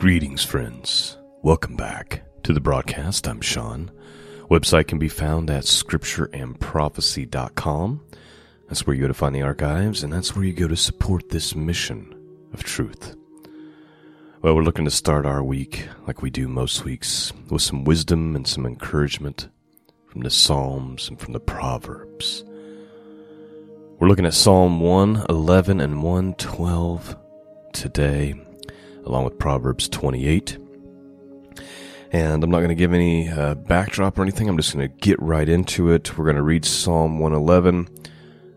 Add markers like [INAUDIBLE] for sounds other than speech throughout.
Greetings, friends. Welcome back to the broadcast. I'm Shawn. Website can be found at scriptureandprophecy.com. That's where you go to find the archives, and that's where you go to support this mission of truth. Well, we're looking to start our week, like we do most weeks, with some wisdom and some encouragement from the Psalms and from the Proverbs. We're looking at Psalm 111 and 112 today, along with Proverbs 28. And I'm not going to give any uh, backdrop or anything. I'm just going to get right into it. We're going to read Psalm 111,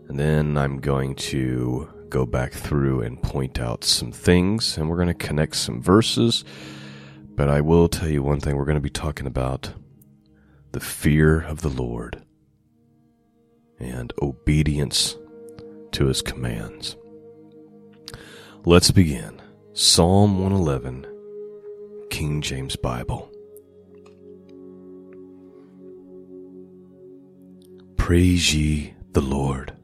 and then I'm going to go back through and point out some things, and we're going to connect some verses. But I will tell you one thing we're going to be talking about the fear of the Lord and obedience to his commands. Let's begin. Psalm 111, King James Bible. Praise ye the Lord.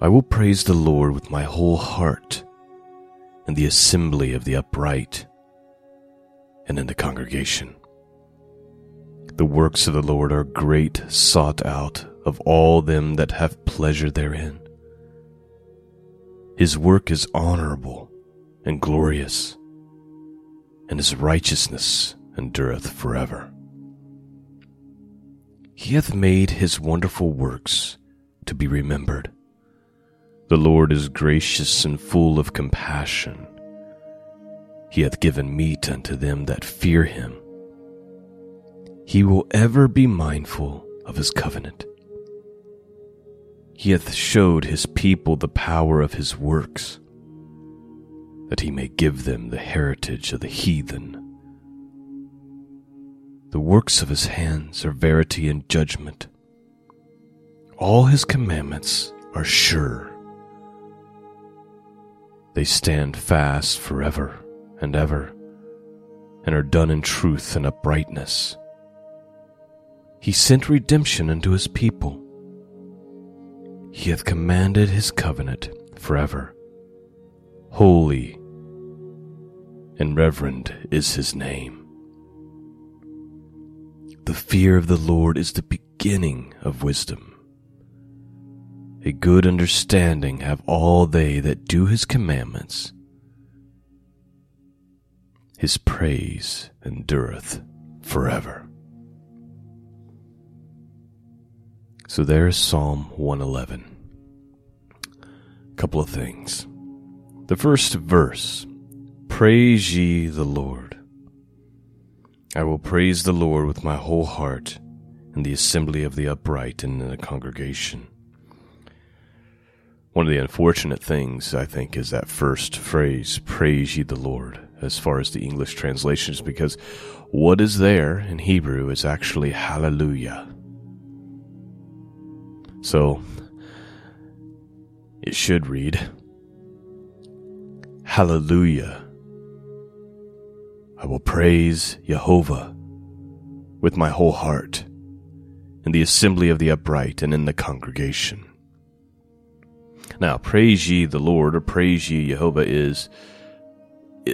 I will praise the Lord with my whole heart in the assembly of the upright and in the congregation. The works of the Lord are great, sought out of all them that have pleasure therein. His work is honorable and glorious, and his righteousness endureth forever. He hath made his wonderful works to be remembered. The Lord is gracious and full of compassion. He hath given meat unto them that fear him. He will ever be mindful of his covenant. He hath showed his people the power of his works, that he may give them the heritage of the heathen. The works of his hands are verity and judgment. All his commandments are sure. They stand fast forever and ever, and are done in truth and uprightness. He sent redemption unto his people. He hath commanded his covenant forever. Holy and reverend is his name. The fear of the Lord is the beginning of wisdom. A good understanding have all they that do his commandments. His praise endureth forever. So there's Psalm 111. A couple of things. The first verse Praise ye the Lord. I will praise the Lord with my whole heart in the assembly of the upright and in the congregation. One of the unfortunate things, I think, is that first phrase, praise ye the Lord, as far as the English translations, because what is there in Hebrew is actually hallelujah. So, it should read, Hallelujah. I will praise Jehovah with my whole heart in the assembly of the upright and in the congregation. Now, praise ye the Lord or praise ye Jehovah is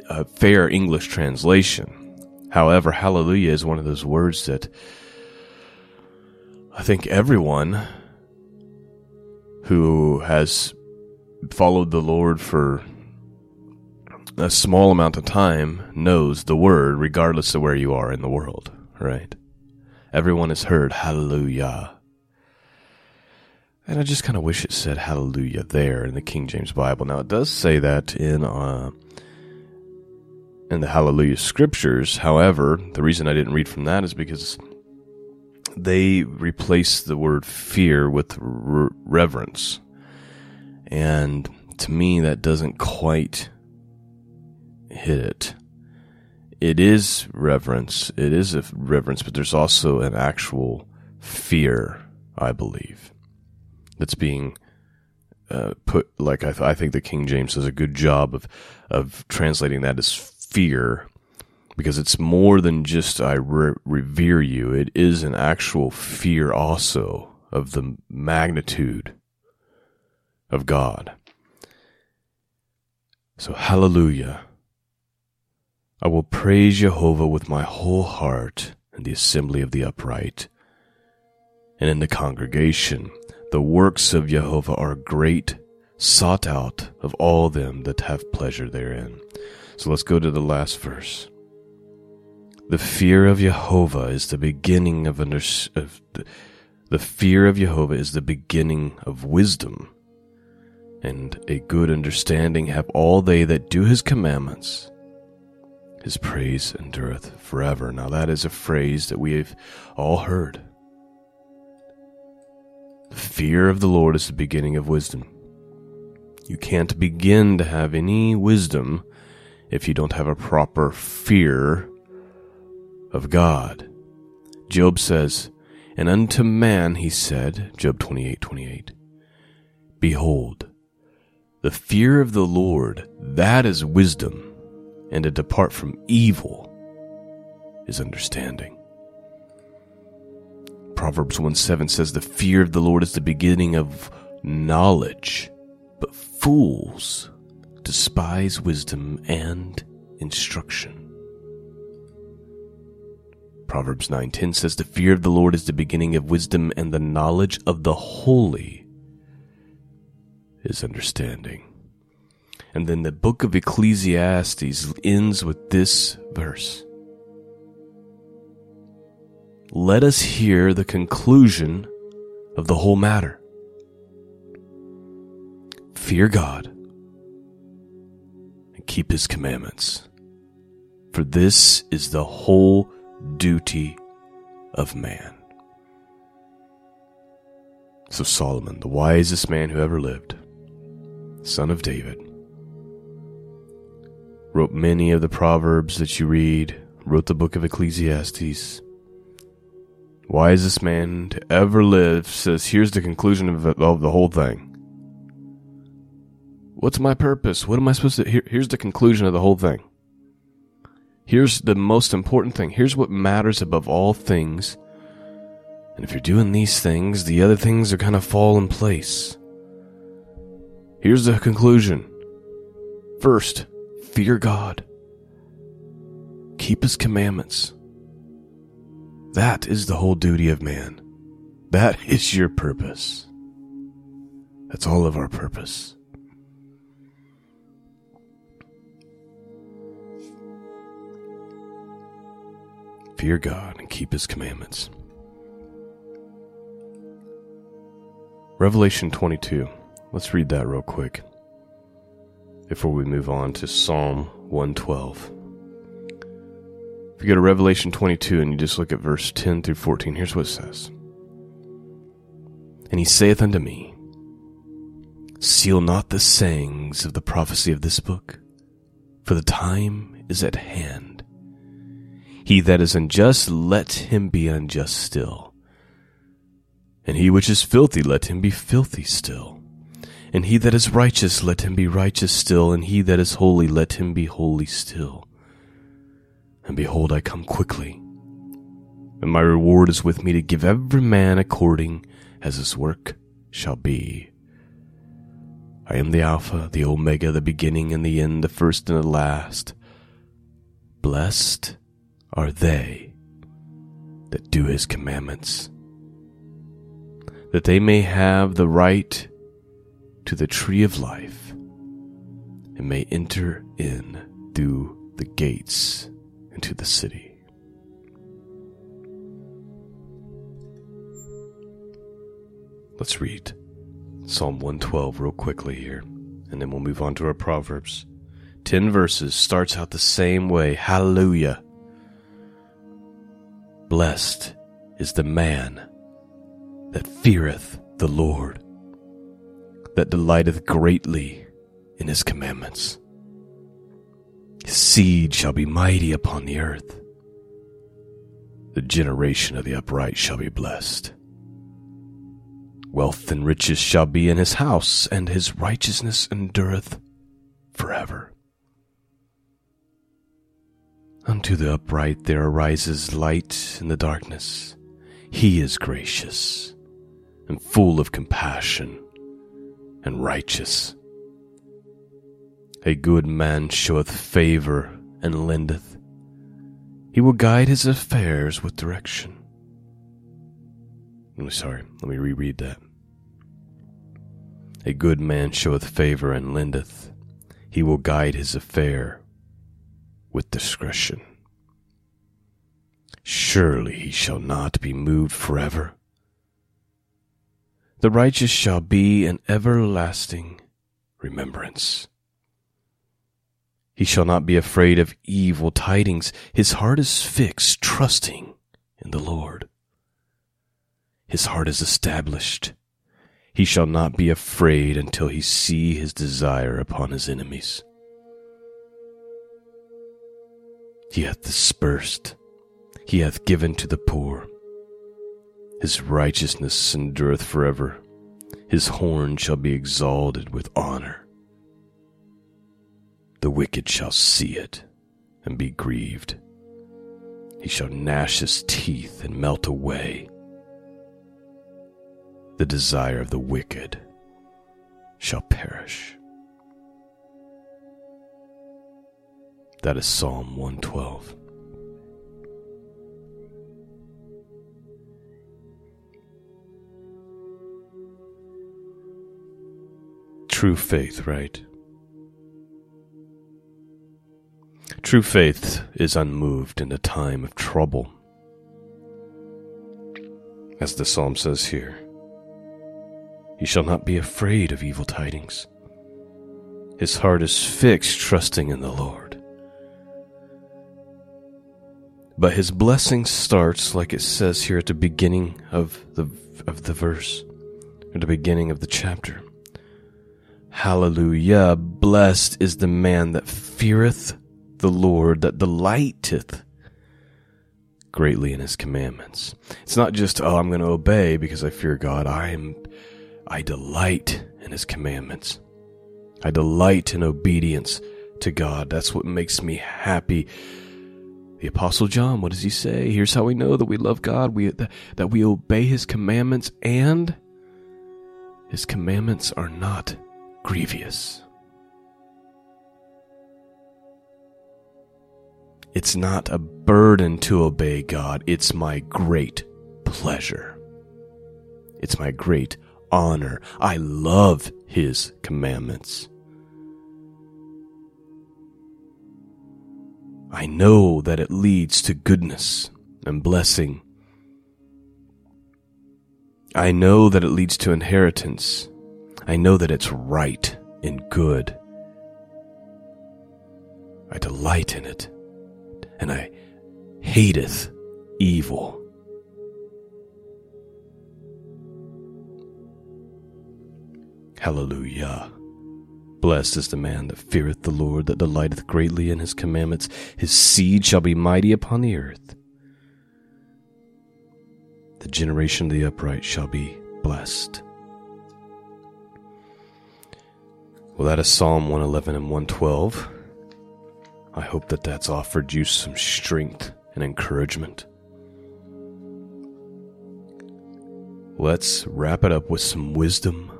a fair English translation. However, hallelujah is one of those words that I think everyone who has followed the Lord for a small amount of time knows the word regardless of where you are in the world, right? Everyone has heard hallelujah. And I just kind of wish it said hallelujah there in the King James Bible. Now it does say that in uh, in the hallelujah scriptures. However, the reason I didn't read from that is because they replace the word fear with re- reverence. And to me, that doesn't quite hit it. It is reverence. It is a reverence, but there's also an actual fear, I believe, that's being uh, put. Like I, th- I think the King James does a good job of of translating that as fear because it's more than just I re- revere you. It is an actual fear also of the magnitude of God. So, hallelujah. I will praise Jehovah with my whole heart in the assembly of the upright. And in the congregation, the works of Jehovah are great, sought out of all them that have pleasure therein. So let's go to the last verse. The fear of Jehovah is the beginning of, under, of the, the fear of Jehovah is the beginning of wisdom, and a good understanding have all they that do his commandments his praise endureth forever. Now, that is a phrase that we have all heard. The fear of the Lord is the beginning of wisdom. You can't begin to have any wisdom if you don't have a proper fear of God. Job says, And unto man he said, Job 28 28, Behold, the fear of the Lord, that is wisdom and to depart from evil is understanding. Proverbs 1 7 says, The fear of the Lord is the beginning of knowledge, but fools despise wisdom and instruction. Proverbs 9:10 says the fear of the Lord is the beginning of wisdom and the knowledge of the holy is understanding. And then the book of Ecclesiastes ends with this verse. Let us hear the conclusion of the whole matter. Fear God and keep his commandments, for this is the whole duty of man. So Solomon, the wisest man who ever lived, son of David, wrote many of the Proverbs that you read, wrote the book of Ecclesiastes. Wisest man to ever live says, Here's the conclusion of, of the whole thing. What's my purpose? What am I supposed to? Here, here's the conclusion of the whole thing. Here's the most important thing. Here's what matters above all things. And if you're doing these things, the other things are going to fall in place. Here's the conclusion. First, Fear God. Keep His commandments. That is the whole duty of man. That [LAUGHS] is your purpose. That's all of our purpose. Fear God and keep His commandments. Revelation 22. Let's read that real quick before we move on to Psalm 112. If you go to Revelation 22 and you just look at verse 10 through 14, here's what it says And he saith unto me, Seal not the sayings of the prophecy of this book, for the time is at hand. He that is unjust, let him be unjust still. And he which is filthy, let him be filthy still. And he that is righteous, let him be righteous still, and he that is holy, let him be holy still. And behold, I come quickly, and my reward is with me to give every man according as his work shall be. I am the Alpha, the Omega, the beginning and the end, the first and the last. Blessed are they that do his commandments, that they may have the right to the tree of life and may enter in through the gates into the city. Let's read Psalm 112 real quickly here, and then we'll move on to our Proverbs. Ten verses starts out the same way. Hallelujah. Blessed is the man that feareth the Lord that delighteth greatly in his commandments. His seed shall be mighty upon the earth. The generation of the upright shall be blessed. Wealth and riches shall be in his house, and his righteousness endureth forever. Unto the upright there arises light in the darkness. He is gracious and full of compassion and righteous. A good man showeth favor and lendeth, He will guide his affairs with direction. I'm sorry, let me reread that. A good man showeth favor and lendeth. He will guide his affair with discretion. Surely he shall not be moved forever. The righteous shall be an everlasting remembrance. He shall not be afraid of evil tidings. His heart is fixed, trusting in the Lord. His heart is established. He shall not be afraid until he see his desire upon his enemies. He hath dispersed, he hath given to the poor. His righteousness endureth forever. His horn shall be exalted with honor. The wicked shall see it and be grieved. He shall gnash his teeth and melt away. The desire of the wicked shall perish. That is Psalm 112. True faith, right? True faith is unmoved in a time of trouble. As the psalm says here, he shall not be afraid of evil tidings. His heart is fixed, trusting in the Lord. But his blessing starts, like it says here at the beginning of the, of the verse, at the beginning of the chapter. Hallelujah. Blessed is the man that feareth the Lord, that delighteth greatly in his commandments. It's not just, oh, I'm going to obey because I fear God. I am, I delight in his commandments. I delight in obedience to God. That's what makes me happy. The apostle John, what does he say? Here's how we know that we love God, we, that we obey his commandments and his commandments are not grievous. It's not a burden to obey God, it's my great pleasure. It's my great honor. I love His commandments. I know that it leads to goodness and blessing. I know that it leads to inheritance I know that it's right and good. I delight in it, and I hateth evil. Hallelujah. Blessed is the man that feareth the Lord, that delighteth greatly in his commandments. His seed shall be mighty upon the earth. The generation of the upright shall be blessed. Well, that is Psalm 111 and 112. I hope that that's offered you some strength and encouragement. Let's wrap it up with some wisdom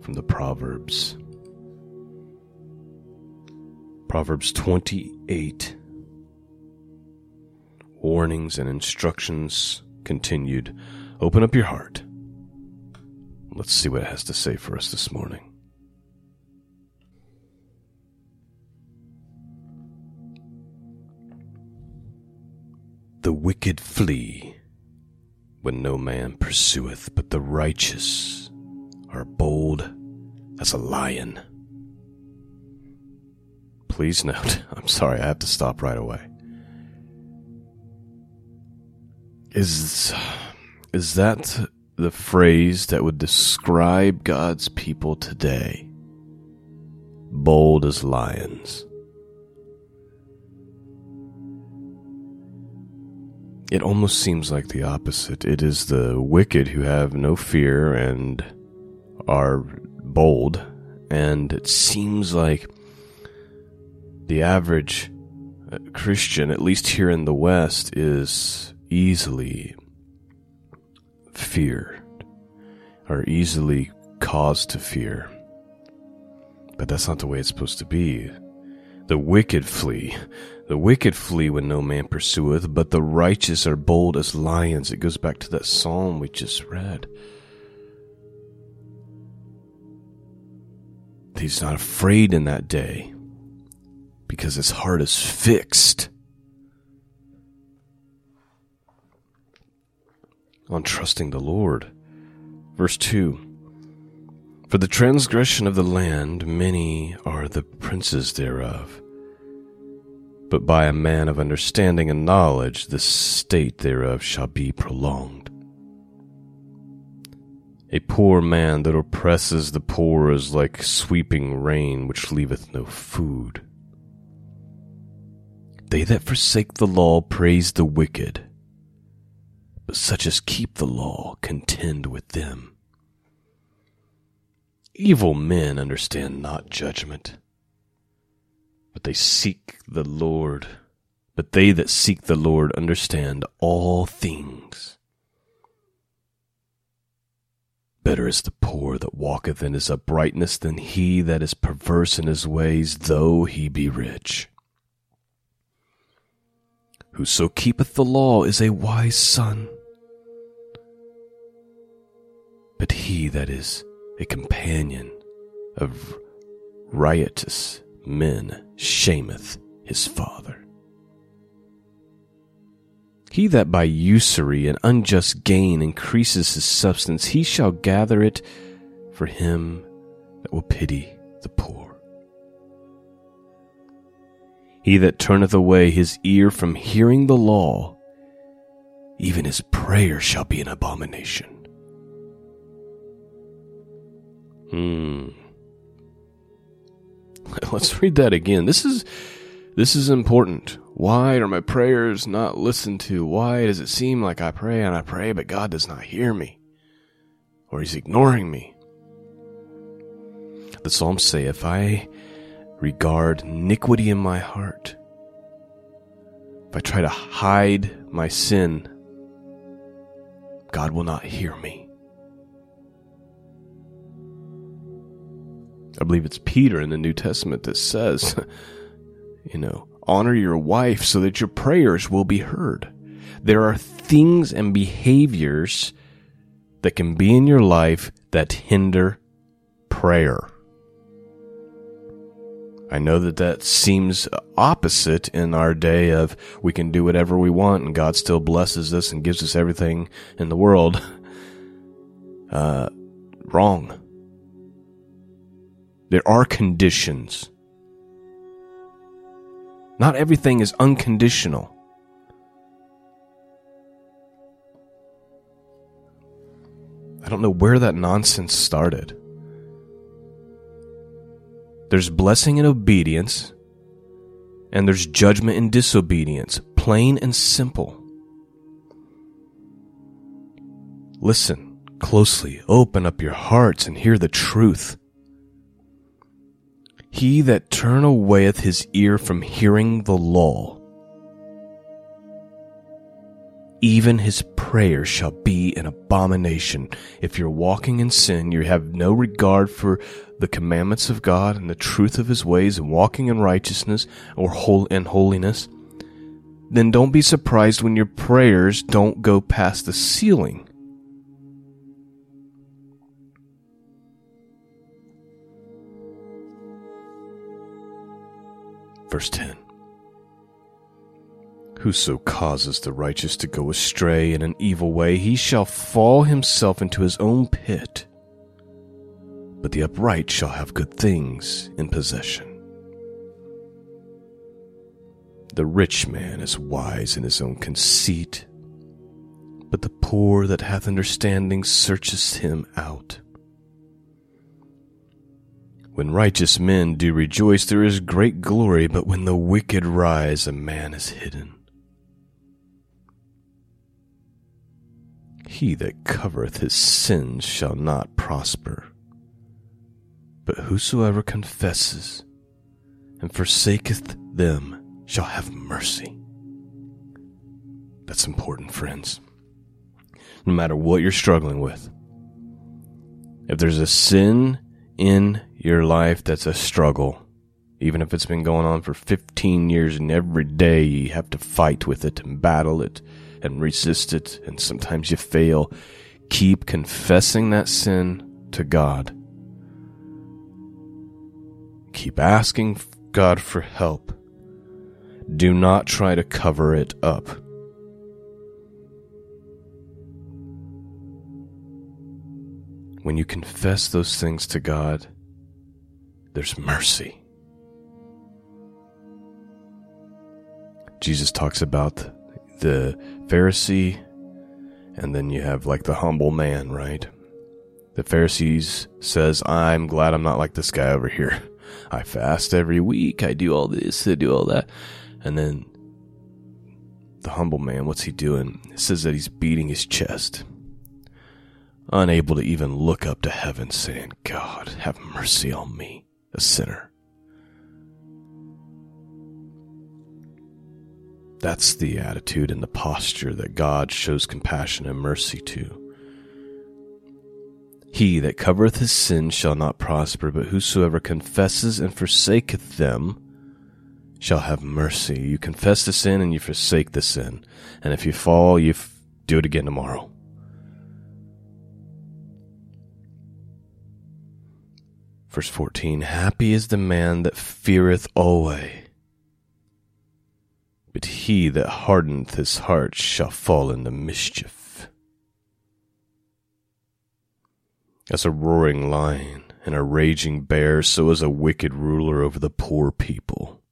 from the Proverbs. Proverbs 28. Warnings and instructions continued. Open up your heart. Let's see what it has to say for us this morning. Wicked flee when no man pursueth, but the righteous are bold as a lion. Please note, [LAUGHS] I'm sorry, I have to stop right away. Is is that the phrase that would describe God's people today? Bold as lions. It almost seems like the opposite. It is the wicked who have no fear and are bold, and it seems like the average uh, Christian, at least here in the West, is easily feared or easily caused to fear. But that's not the way it's supposed to be. The wicked flee. The wicked flee when no man pursueth, but the righteous are bold as lions. It goes back to that psalm we just read. He's not afraid in that day because his heart is fixed on trusting the Lord. Verse 2 For the transgression of the land, many are the princes thereof. But by a man of understanding and knowledge, the state thereof shall be prolonged. A poor man that oppresses the poor is like sweeping rain which leaveth no food. They that forsake the law praise the wicked but such as keep the law contend with them. Evil men understand not judgment, but they seek the Lord. But they that seek the Lord understand all things. Better is the poor that walketh in his uprightness than he that is perverse in his ways, though he be rich. Whoso keepeth the law is a wise son but he that is a companion of riotous men shameth his father. He that by usury and unjust gain increases his substance, he shall gather it for him that will pity the poor. He that turneth away his ear from hearing the law, even his prayer shall be an abomination. Hmm. [LAUGHS] Let's read that again. This is this is important. Why are my prayers not listened to? Why does it seem like I pray and I pray, but God does not hear me? Or He's ignoring me? The Psalms say, if I regard iniquity in my heart, if I try to hide my sin, God will not hear me. I believe it's Peter in the New Testament that says, [LAUGHS] you know, honor your wife so that your prayers will be heard. There are things and behaviors that can be in your life that hinder prayer. I know that that seems opposite in our day of we can do whatever we want and God still blesses us and gives us everything in the world. [LAUGHS] Uh, wrong. There are conditions. Not everything is unconditional. I don't know where that nonsense started. There's blessing in obedience, and there's judgment in disobedience, plain and simple. Listen closely, open up your hearts, and hear the truth. He that turn awayeth his ear from hearing the law, even his prayer shall be an abomination. If you're walking in sin, you have no regard for the commandments of God and the truth of his ways and walking in righteousness or whole in holiness, then don't be surprised when your prayers don't go past the ceiling. Verse 10 Whoso causes the righteous to go astray in an evil way, he shall fall himself into his own pit. But the upright shall have good things in possession. The rich man is wise in his own conceit, but the poor that hath understanding searcheth him out. When righteous men do rejoice, there is great glory, but when the wicked rise, a man is hidden. He that covereth his sins shall not prosper, but whosoever confesses and forsaketh them shall have mercy. That's important, friends. No matter what you're struggling with, if there's a sin in your life that's a struggle, even if it's been going on for 15 years and every day you have to fight with it and battle it and resist it, and sometimes you fail. Keep confessing that sin to God. Keep asking God for help. Do not try to cover it up. When you confess those things to God, there's mercy. Jesus talks about the Pharisee, and then you have like the humble man, right? The Pharisees says, I'm glad I'm not like this guy over here. I fast every week. I do all this. I do all that. And then the humble man, what's he doing? Says that he's beating his chest, unable to even look up to heaven, saying, God, have mercy on me, a sinner. That's the attitude and the posture that God shows compassion and mercy to. He that covereth his sins shall not prosper, but whosoever confesses and forsaketh them shall have mercy. You confess the sin and you forsake the sin. And if you fall, you f- do it again tomorrow. Verse 14 Happy is the man that feareth always, but he that hardeneth his heart shall fall into mischief. As a roaring lion and a raging bear, so is a wicked ruler over the poor people.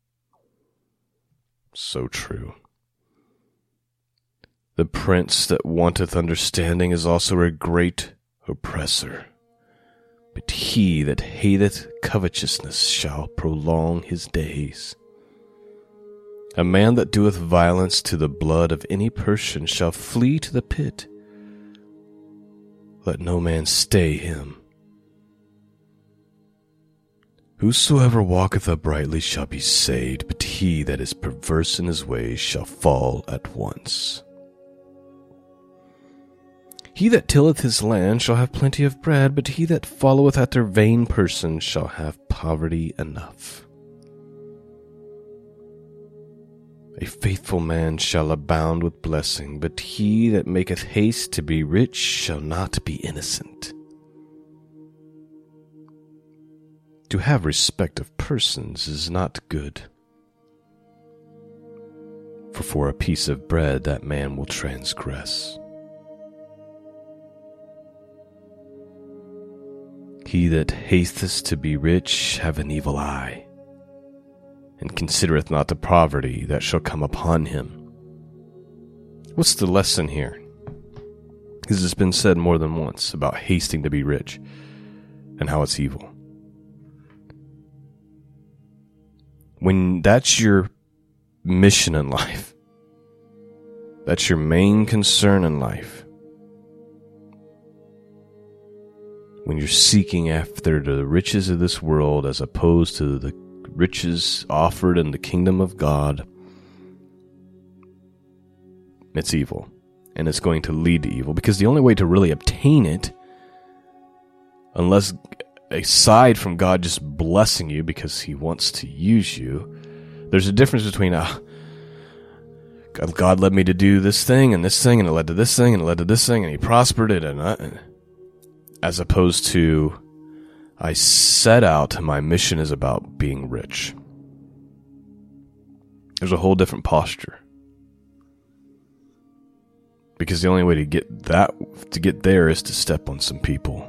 So true. The prince that wanteth understanding is also a great oppressor. But he that hateth covetousness shall prolong his days. A man that doeth violence to the blood of any person shall flee to the pit let no man stay him. Whosoever walketh uprightly shall be saved, but he that is perverse in his ways shall fall at once. He that tilleth his land shall have plenty of bread, but he that followeth after vain persons shall have poverty enough. A faithful man shall abound with blessing, but he that maketh haste to be rich shall not be innocent. To have respect of persons is not good, for for a piece of bread that man will transgress. He that hasteth to be rich have an evil eye and considereth not the poverty that shall come upon him. What's the lesson here? Because it's been said more than once about hasting to be rich and how it's evil. When that's your mission in life, that's your main concern in life, when you're seeking after the riches of this world as opposed to the riches offered in the kingdom of God, it's evil. And it's going to lead to evil because the only way to really obtain it, unless aside from God just blessing you because he wants to use you, there's a difference between uh, God led me to do this thing and this thing and it led to this thing and it led to this thing and he prospered it and uh, as opposed to I set out, my mission is about being rich. There's a whole different posture. Because the only way to get that, to get there is to step on some people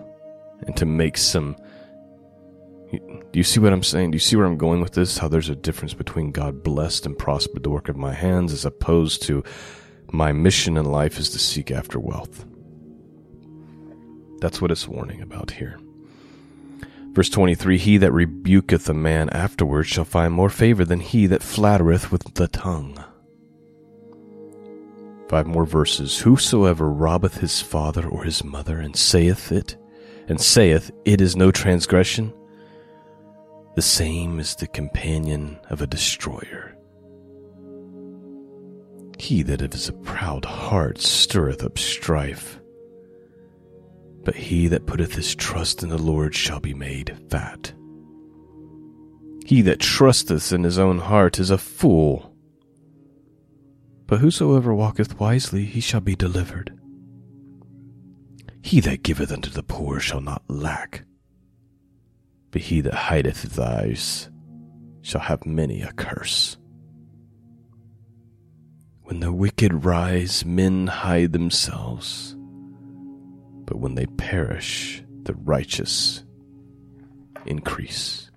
and to make some. Do you see what I'm saying? Do you see where I'm going with this? How there's a difference between God blessed and prospered the work of my hands as opposed to my mission in life is to seek after wealth. That's what it's warning about here. Verse 23 He that rebuketh a man afterwards shall find more favor than he that flattereth with the tongue. Five more verses. Whosoever robbeth his father or his mother and saith it, and saith, It is no transgression, the same is the companion of a destroyer. He that is a proud heart stirreth up strife but he that putteth his trust in the Lord shall be made fat. He that trusteth in his own heart is a fool. But whosoever walketh wisely, he shall be delivered. He that giveth unto the poor shall not lack, but he that hideth his eyes shall have many a curse. When the wicked rise, men hide themselves, but when they perish, the righteous increase.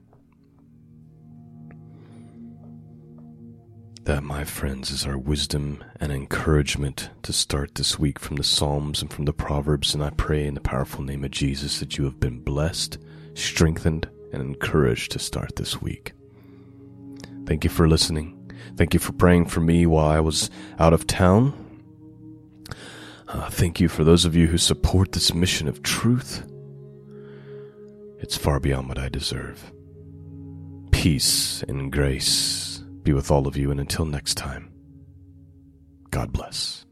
That, my friends, is our wisdom and encouragement to start this week from the Psalms and from the Proverbs. And I pray in the powerful name of Jesus that you have been blessed, strengthened, and encouraged to start this week. Thank you for listening. Thank you for praying for me while I was out of town. Uh, thank you for those of you who support this mission of truth. It's far beyond what I deserve. Peace and grace be with all of you, and until next time, God bless.